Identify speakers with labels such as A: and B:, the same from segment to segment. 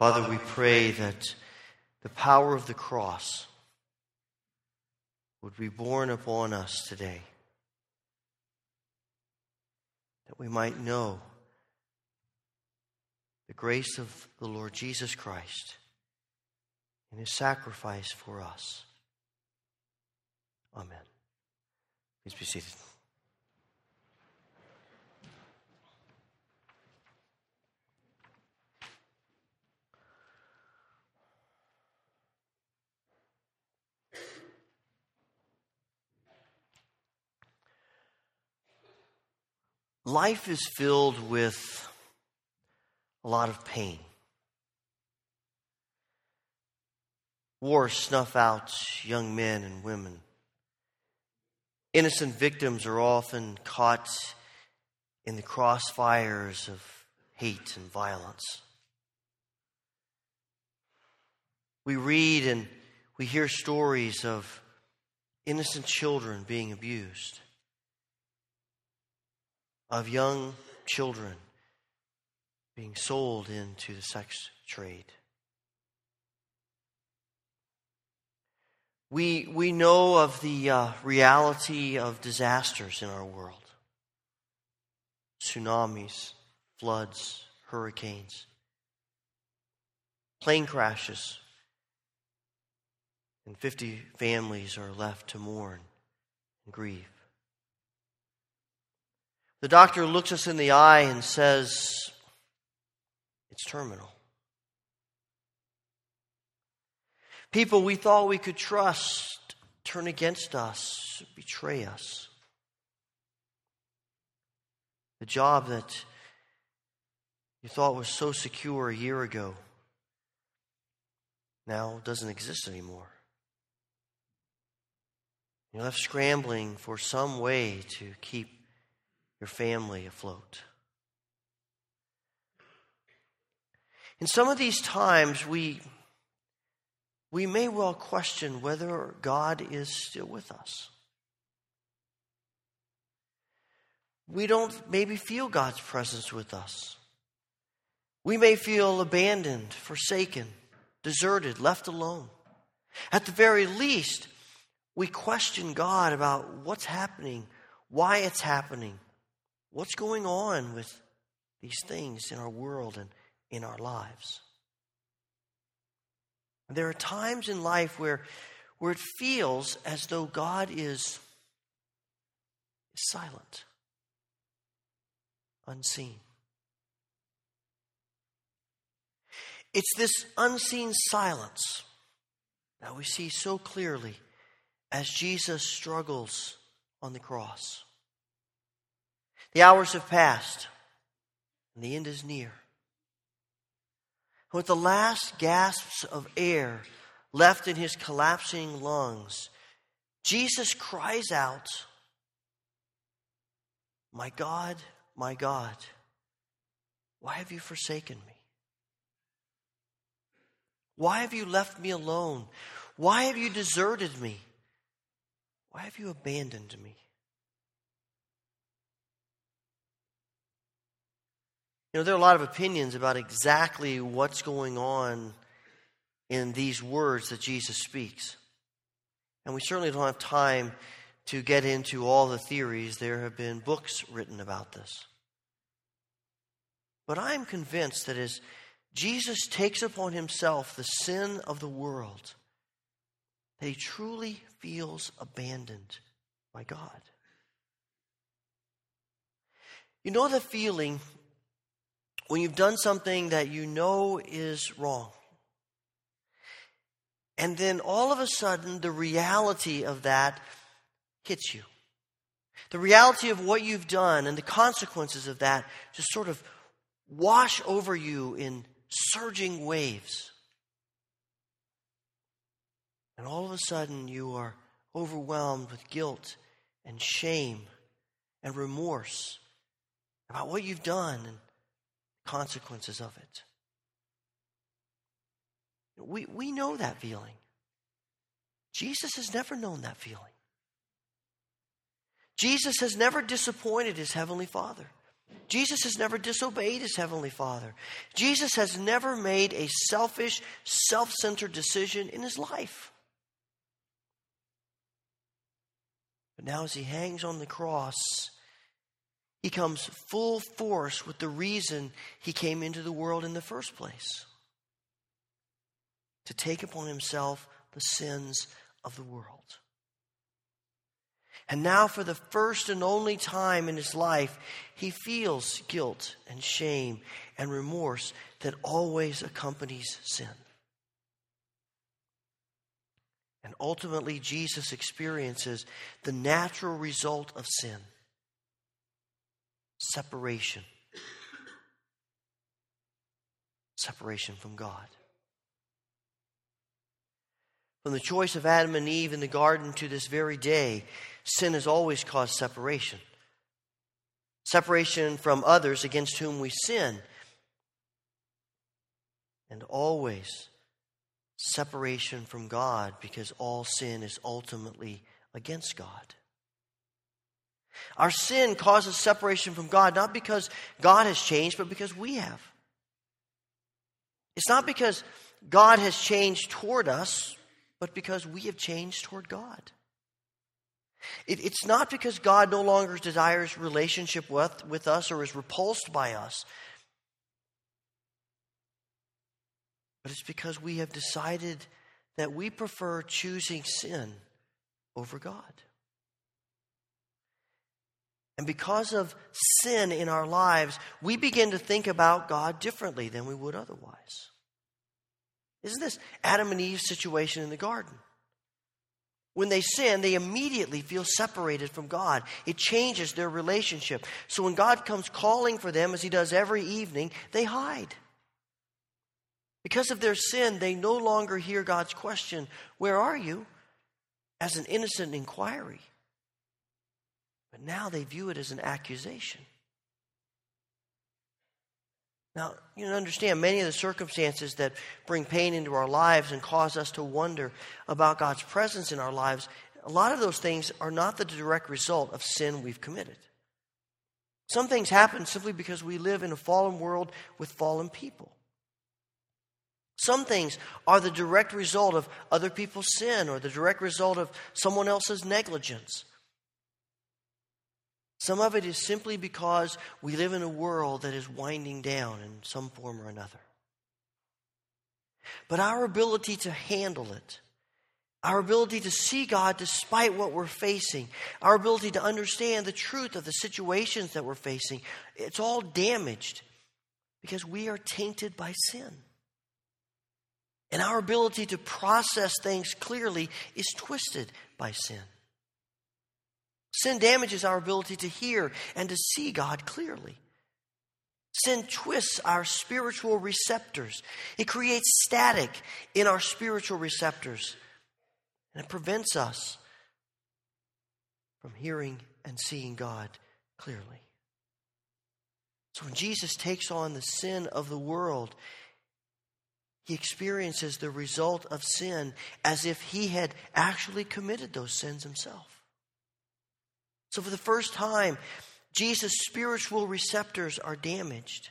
A: Father, we pray that the power of the cross would be borne upon us today, that we might know the grace of the Lord Jesus Christ and his sacrifice for us. Amen. Please be seated. Life is filled with a lot of pain. Wars snuff out young men and women. Innocent victims are often caught in the crossfires of hate and violence. We read and we hear stories of innocent children being abused, of young children being sold into the sex trade. We, we know of the uh, reality of disasters in our world tsunamis, floods, hurricanes, plane crashes, and 50 families are left to mourn and grieve. The doctor looks us in the eye and says, It's terminal. People we thought we could trust turn against us, betray us. The job that you thought was so secure a year ago now doesn't exist anymore. You're left scrambling for some way to keep your family afloat. In some of these times, we we may well question whether God is still with us. We don't maybe feel God's presence with us. We may feel abandoned, forsaken, deserted, left alone. At the very least, we question God about what's happening, why it's happening, what's going on with these things in our world and in our lives. There are times in life where, where it feels as though God is, is silent, unseen. It's this unseen silence that we see so clearly as Jesus struggles on the cross. The hours have passed, and the end is near. With the last gasps of air left in his collapsing lungs, Jesus cries out, My God, my God, why have you forsaken me? Why have you left me alone? Why have you deserted me? Why have you abandoned me? You know, there are a lot of opinions about exactly what's going on in these words that Jesus speaks. And we certainly don't have time to get into all the theories. There have been books written about this. But I'm convinced that as Jesus takes upon himself the sin of the world, that he truly feels abandoned by God. You know the feeling when you've done something that you know is wrong. And then all of a sudden, the reality of that hits you. The reality of what you've done and the consequences of that just sort of wash over you in surging waves. And all of a sudden, you are overwhelmed with guilt and shame and remorse about what you've done and consequences of it. We, we know that feeling. Jesus has never known that feeling. Jesus has never disappointed his heavenly Father. Jesus has never disobeyed his heavenly Father. Jesus has never made a selfish, self centered decision in his life. But now, as he hangs on the cross, he comes full force with the reason he came into the world in the first place to take upon himself the sins of the world. And now, for the first and only time in his life, he feels guilt and shame and remorse that always accompanies sin. And ultimately, Jesus experiences the natural result of sin separation. Separation from God. From the choice of Adam and Eve in the garden to this very day, sin has always caused separation. Separation from others against whom we sin. And always separation from God because all sin is ultimately against God. Our sin causes separation from God not because God has changed, but because we have. It's not because God has changed toward us, but because we have changed toward God. It, it's not because God no longer desires relationship with, with us or is repulsed by us, but it's because we have decided that we prefer choosing sin over God. And because of sin in our lives, we begin to think about God differently than we would otherwise. Isn't this Adam and Eve's situation in the garden? When they sin, they immediately feel separated from God. It changes their relationship. So when God comes calling for them, as He does every evening, they hide. Because of their sin, they no longer hear God's question, Where are you? as an innocent inquiry. But now they view it as an accusation. Now, you understand many of the circumstances that bring pain into our lives and cause us to wonder about God's presence in our lives, a lot of those things are not the direct result of sin we've committed. Some things happen simply because we live in a fallen world with fallen people. Some things are the direct result of other people's sin or the direct result of someone else's negligence. Some of it is simply because we live in a world that is winding down in some form or another. But our ability to handle it, our ability to see God despite what we're facing, our ability to understand the truth of the situations that we're facing, it's all damaged because we are tainted by sin. And our ability to process things clearly is twisted by sin. Sin damages our ability to hear and to see God clearly. Sin twists our spiritual receptors. It creates static in our spiritual receptors. And it prevents us from hearing and seeing God clearly. So when Jesus takes on the sin of the world, he experiences the result of sin as if he had actually committed those sins himself. So, for the first time, Jesus' spiritual receptors are damaged.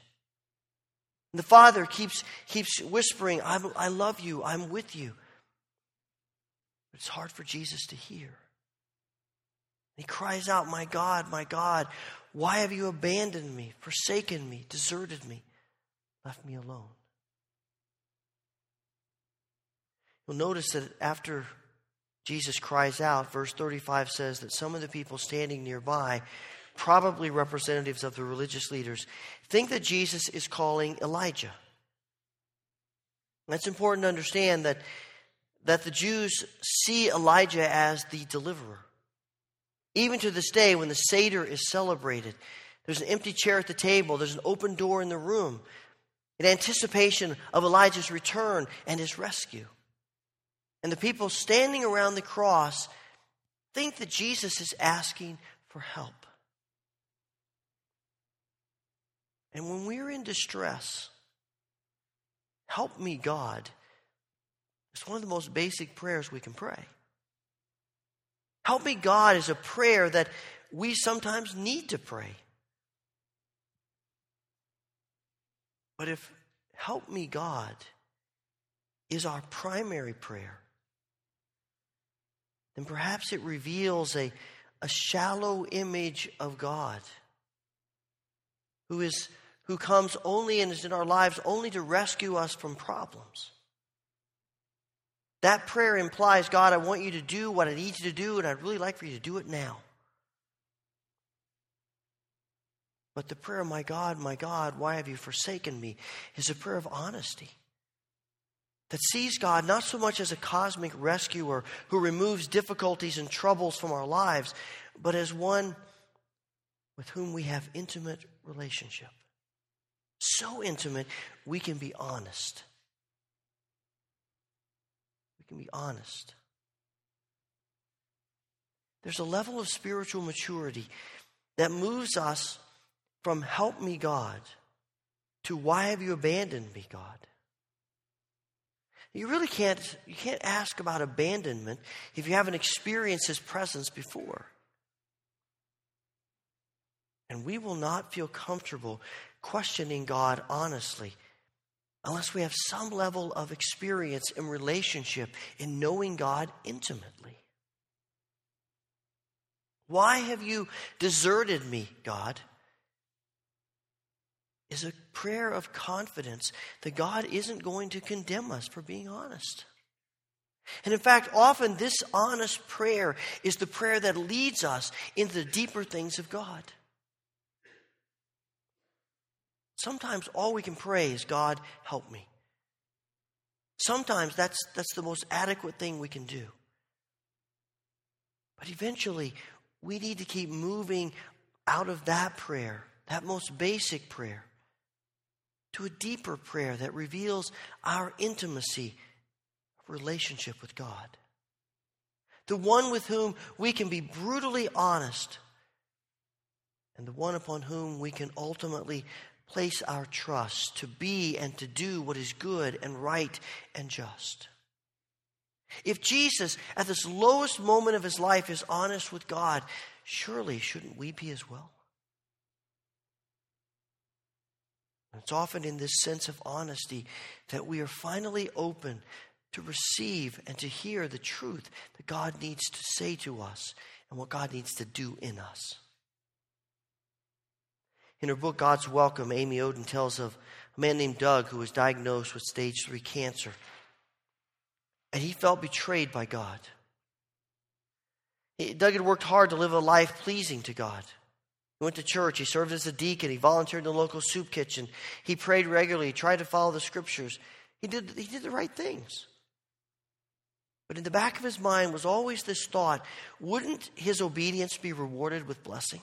A: And the Father keeps, keeps whispering, I love you, I'm with you. But it's hard for Jesus to hear. He cries out, My God, my God, why have you abandoned me, forsaken me, deserted me, left me alone? You'll notice that after Jesus cries out, verse 35 says that some of the people standing nearby, probably representatives of the religious leaders, think that Jesus is calling Elijah. It's important to understand that, that the Jews see Elijah as the deliverer. Even to this day, when the Seder is celebrated, there's an empty chair at the table, there's an open door in the room in anticipation of Elijah's return and his rescue. And the people standing around the cross think that Jesus is asking for help. And when we're in distress, help me, God, it's one of the most basic prayers we can pray. Help me, God, is a prayer that we sometimes need to pray. But if help me, God, is our primary prayer, then perhaps it reveals a, a shallow image of God who is who comes only and is in our lives only to rescue us from problems. That prayer implies, God, I want you to do what I need you to do, and I'd really like for you to do it now. But the prayer, my God, my God, why have you forsaken me, is a prayer of honesty that sees God not so much as a cosmic rescuer who removes difficulties and troubles from our lives, but as one with whom we have intimate relationship. So intimate, we can be honest. We can be honest. There's a level of spiritual maturity that moves us from help me, God, to why have you abandoned me, God? You really can't, you can't ask about abandonment if you haven't experienced His presence before. And we will not feel comfortable questioning God honestly unless we have some level of experience in relationship in knowing God intimately. Why have you deserted me, God? Is a prayer of confidence that God isn't going to condemn us for being honest. And in fact, often this honest prayer is the prayer that leads us into the deeper things of God. Sometimes all we can pray is, God, help me. Sometimes that's, that's the most adequate thing we can do. But eventually, we need to keep moving out of that prayer, that most basic prayer, to a deeper prayer that reveals our intimacy relationship with God. The one with whom we can be brutally honest, and the one upon whom we can ultimately place our trust to be and to do what is good and right and just. If Jesus, at this lowest moment of his life, is honest with God, surely shouldn't we be as well? It's often in this sense of honesty that we are finally open to receive and to hear the truth that God needs to say to us and what God needs to do in us. In her book, God's Welcome, Amy Oden tells of a man named Doug who was diagnosed with stage three cancer. And he felt betrayed by God. Doug had worked hard to live a life pleasing to God. He went to church. He served as a deacon. He volunteered in the local soup kitchen. He prayed regularly. He tried to follow the scriptures. He did, he did the right things. But in the back of his mind was always this thought wouldn't his obedience be rewarded with blessing?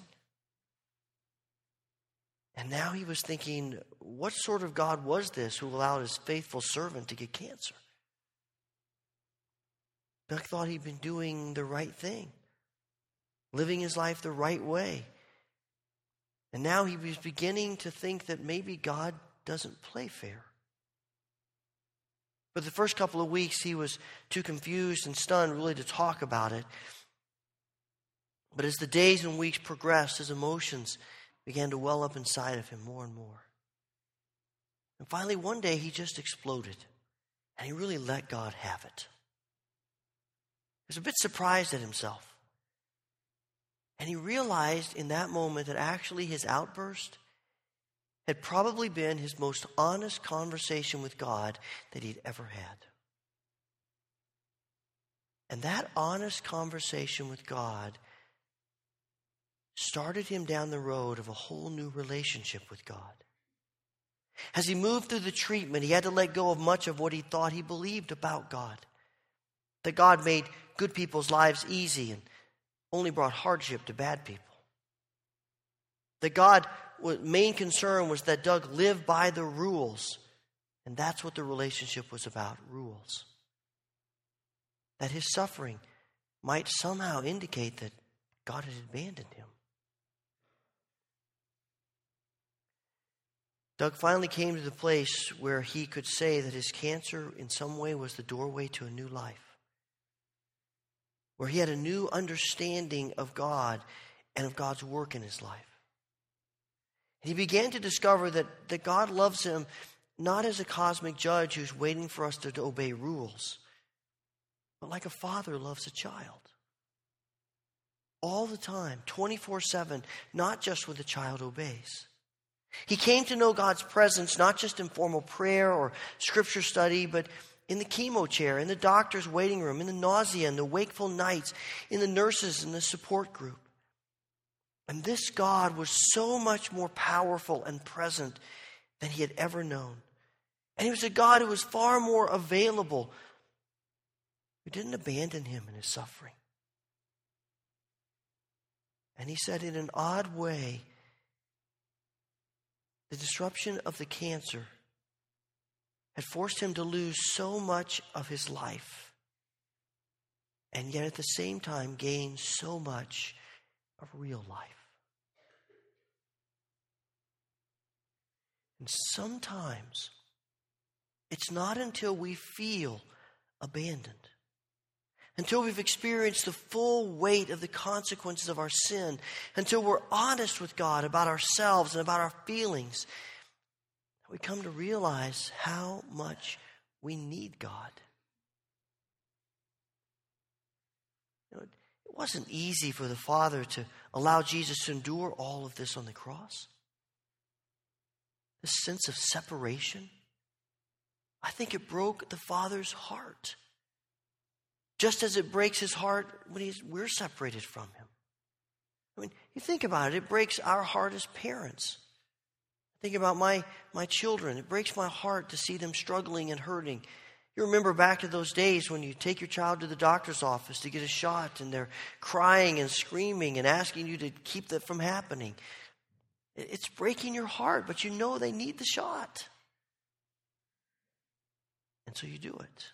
A: And now he was thinking, what sort of God was this who allowed his faithful servant to get cancer? Doug thought he'd been doing the right thing, living his life the right way. And now he was beginning to think that maybe God doesn't play fair. But the first couple of weeks, he was too confused and stunned really to talk about it. But as the days and weeks progressed, his emotions began to well up inside of him more and more. And finally, one day, he just exploded, and he really let God have it. He was a bit surprised at himself. And he realized in that moment that actually his outburst had probably been his most honest conversation with God that he'd ever had. And that honest conversation with God started him down the road of a whole new relationship with God. As he moved through the treatment, he had to let go of much of what he thought he believed about God. That God made good people's lives easy and only brought hardship to bad people. That God's main concern was that Doug live by the rules. And that's what the relationship was about rules. That his suffering might somehow indicate that God had abandoned him. Doug finally came to the place where he could say that his cancer, in some way, was the doorway to a new life, where he had a new understanding of God and of God's work in his life. He began to discover that, that God loves him not as a cosmic judge who's waiting for us to, to obey rules, but like a father loves a child. All the time, 24 7, not just when the child obeys. He came to know God's presence not just in formal prayer or scripture study, but in the chemo chair, in the doctor's waiting room, in the nausea and the wakeful nights, in the nurses and the support group. And this God was so much more powerful and present than he had ever known. And he was a God who was far more available, who didn't abandon him in his suffering. And he said, in an odd way, the disruption of the cancer had forced him to lose so much of his life, and yet at the same time gain so much of real life. And sometimes it's not until we feel abandoned, until we've experienced the full weight of the consequences of our sin, until we're honest with God about ourselves and about our feelings, we come to realize how much we need God. You know, it wasn't easy for the Father to allow Jesus to endure all of this on the cross this sense of separation, I think it broke the Father's heart. Just as it breaks his heart when we're separated from him. I mean, you think about it, it breaks our heart as parents. Think about my, my children. It breaks my heart to see them struggling and hurting. You remember back to those days when you take your child to the doctor's office to get a shot and they're crying and screaming and asking you to keep that from happening. It's breaking your heart, but you know they need the shot. And so you do it.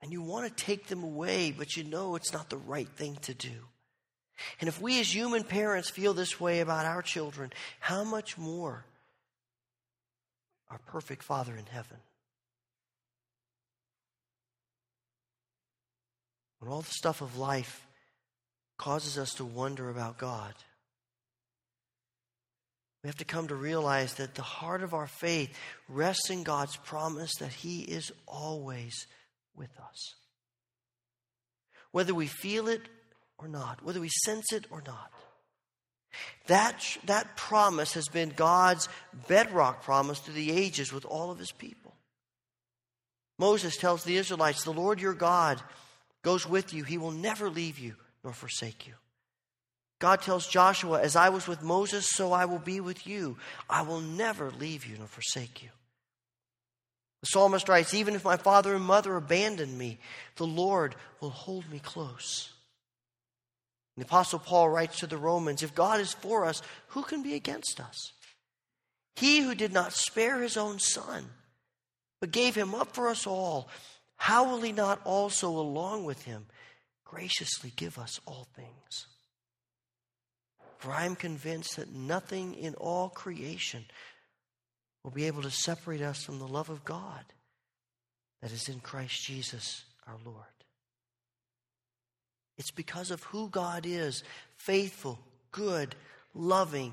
A: And you want to take them away, but you know it's not the right thing to do. And if we as human parents feel this way about our children, how much more our perfect Father in heaven? When all the stuff of life causes us to wonder about God, we have to come to realize that the heart of our faith rests in God's promise that He is always with us. Whether we feel it or not, whether we sense it or not. That, that promise has been God's bedrock promise through the ages with all of His people. Moses tells the Israelites, The Lord your God goes with you, He will never leave you nor forsake you. God tells Joshua, As I was with Moses, so I will be with you. I will never leave you nor forsake you. The psalmist writes, Even if my father and mother abandon me, the Lord will hold me close. The Apostle Paul writes to the Romans, If God is for us, who can be against us? He who did not spare his own son, but gave him up for us all, how will he not also, along with him, graciously give us all things? For I am convinced that nothing in all creation will be able to separate us from the love of God that is in Christ Jesus our Lord. It's because of who God is faithful, good, loving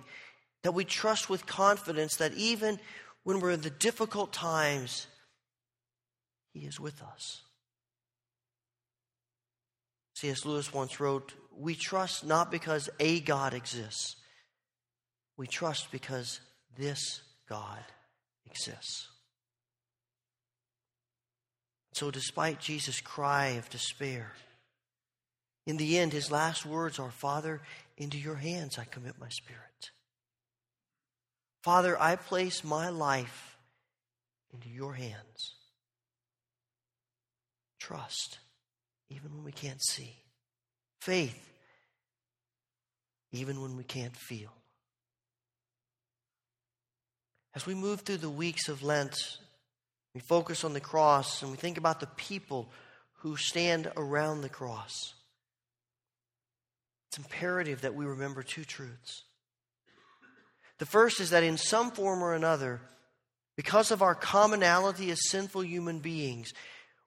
A: that we trust with confidence that even when we're in the difficult times, He is with us. C.S. Lewis once wrote, we trust not because a God exists, we trust because this God exists. So, despite Jesus' cry of despair, in the end, his last words are Father, into your hands I commit my spirit. Father, I place my life into your hands. Trust, even when we can't see. Faith, even when we can't feel. As we move through the weeks of Lent, we focus on the cross and we think about the people who stand around the cross. It's imperative that we remember two truths. The first is that in some form or another, because of our commonality as sinful human beings,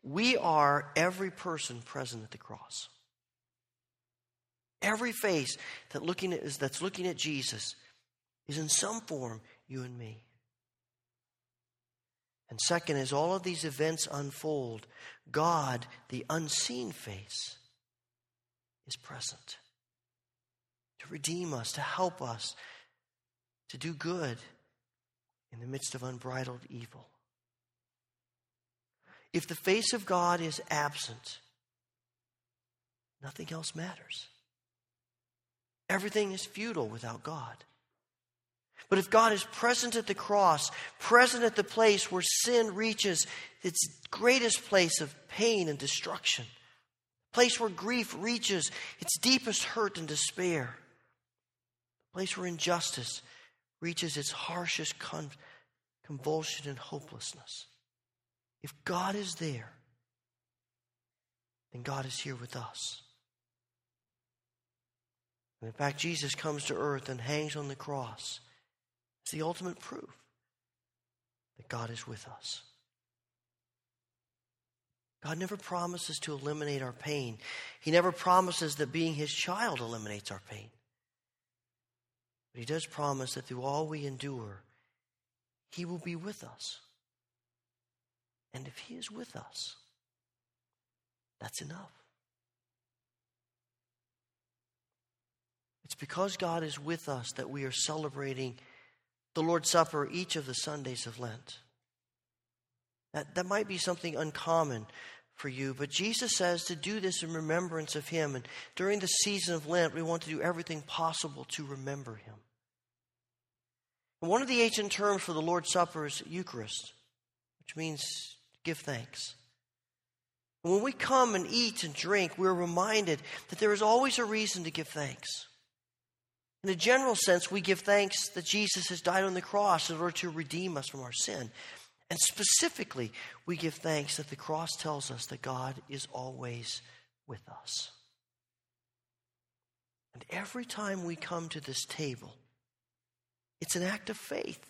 A: we are every person present at the cross. Every face that looking at, that's looking at Jesus is in some form you and me. And second, as all of these events unfold, God, the unseen face, is present to redeem us, to help us, to do good in the midst of unbridled evil. If the face of God is absent, nothing else matters. Everything is futile without God. But if God is present at the cross, present at the place where sin reaches its greatest place of pain and destruction, place where grief reaches its deepest hurt and despair, place where injustice reaches its harshest con- convulsion and hopelessness. If God is there, then God is here with us. And in fact, Jesus comes to earth and hangs on the cross. It's the ultimate proof that God is with us. God never promises to eliminate our pain. He never promises that being His child eliminates our pain. But He does promise that through all we endure, He will be with us. And if He is with us, that's enough. It's because God is with us that we are celebrating the Lord's Supper each of the Sundays of Lent. That, that might be something uncommon for you, but Jesus says to do this in remembrance of Him. And during the season of Lent, we want to do everything possible to remember Him. And one of the ancient terms for the Lord's Supper is Eucharist, which means give thanks. And when we come and eat and drink, we're reminded that there is always a reason to give thanks. In a general sense, we give thanks that Jesus has died on the cross in order to redeem us from our sin. And specifically, we give thanks that the cross tells us that God is always with us. And every time we come to this table, it's an act of faith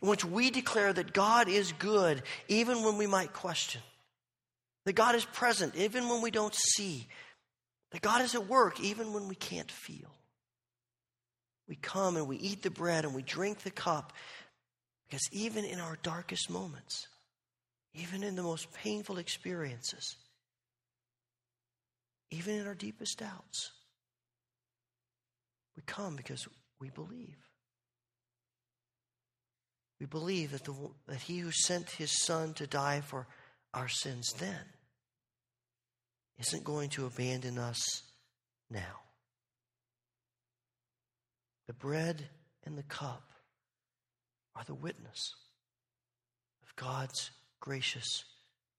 A: in which we declare that God is good even when we might question, that God is present even when we don't see, that God is at work even when we can't feel. We come and we eat the bread and we drink the cup because even in our darkest moments, even in the most painful experiences, even in our deepest doubts, we come because we believe. We believe that, the, that He who sent His Son to die for our sins then isn't going to abandon us now. The bread and the cup are the witness of God's gracious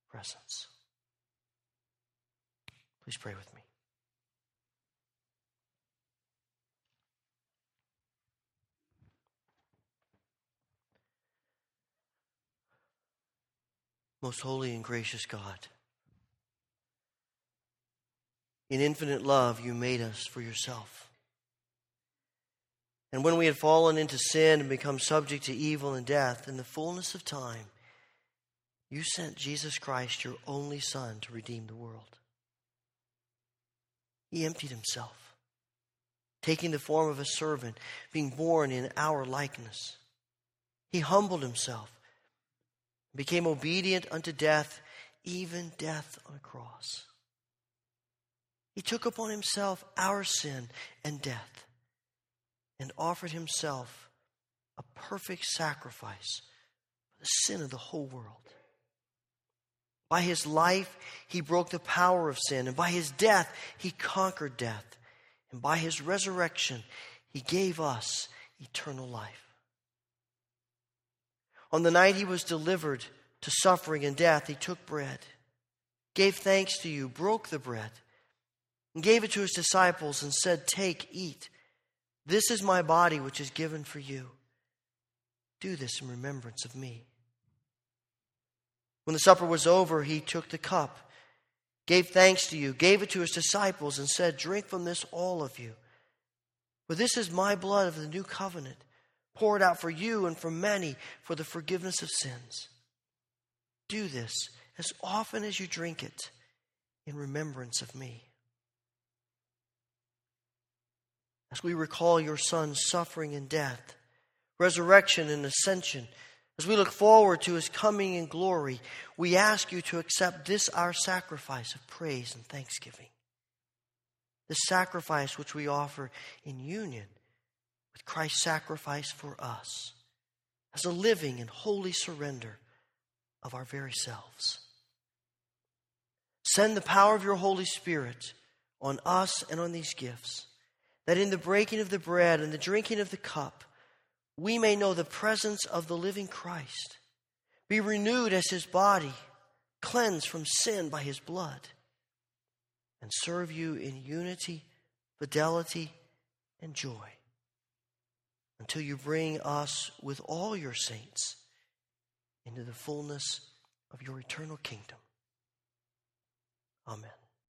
A: presence. Please pray with me. Most holy and gracious God, in infinite love, you made us for yourself. And when we had fallen into sin and become subject to evil and death, in the fullness of time, you sent Jesus Christ, your only Son, to redeem the world. He emptied himself, taking the form of a servant, being born in our likeness. He humbled himself, became obedient unto death, even death on a cross. He took upon himself our sin and death and offered himself a perfect sacrifice for the sin of the whole world. By his life, he broke the power of sin, and by his death, he conquered death. And by his resurrection, he gave us eternal life. On the night he was delivered to suffering and death, he took bread, gave thanks to you, broke the bread, and gave it to his disciples, and said, Take, eat. This is my body, which is given for you. Do this in remembrance of me. When the supper was over, he took the cup, gave thanks to you, gave it to his disciples, and said, Drink from this, all of you. For this is my blood of the new covenant, poured out for you and for many for the forgiveness of sins. Do this as often as you drink it in remembrance of me. As we recall your Son's suffering and death, resurrection and ascension, as we look forward to his coming in glory, we ask you to accept this our sacrifice of praise and thanksgiving. This sacrifice which we offer in union with Christ's sacrifice for us as a living and holy surrender of our very selves. Send the power of your Holy Spirit on us and on these gifts, that in the breaking of the bread and the drinking of the cup, we may know the presence of the living Christ, be renewed as his body, cleansed from sin by his blood, and serve you in unity, fidelity, and joy until you bring us with all your saints into the fullness of your eternal kingdom. Amen.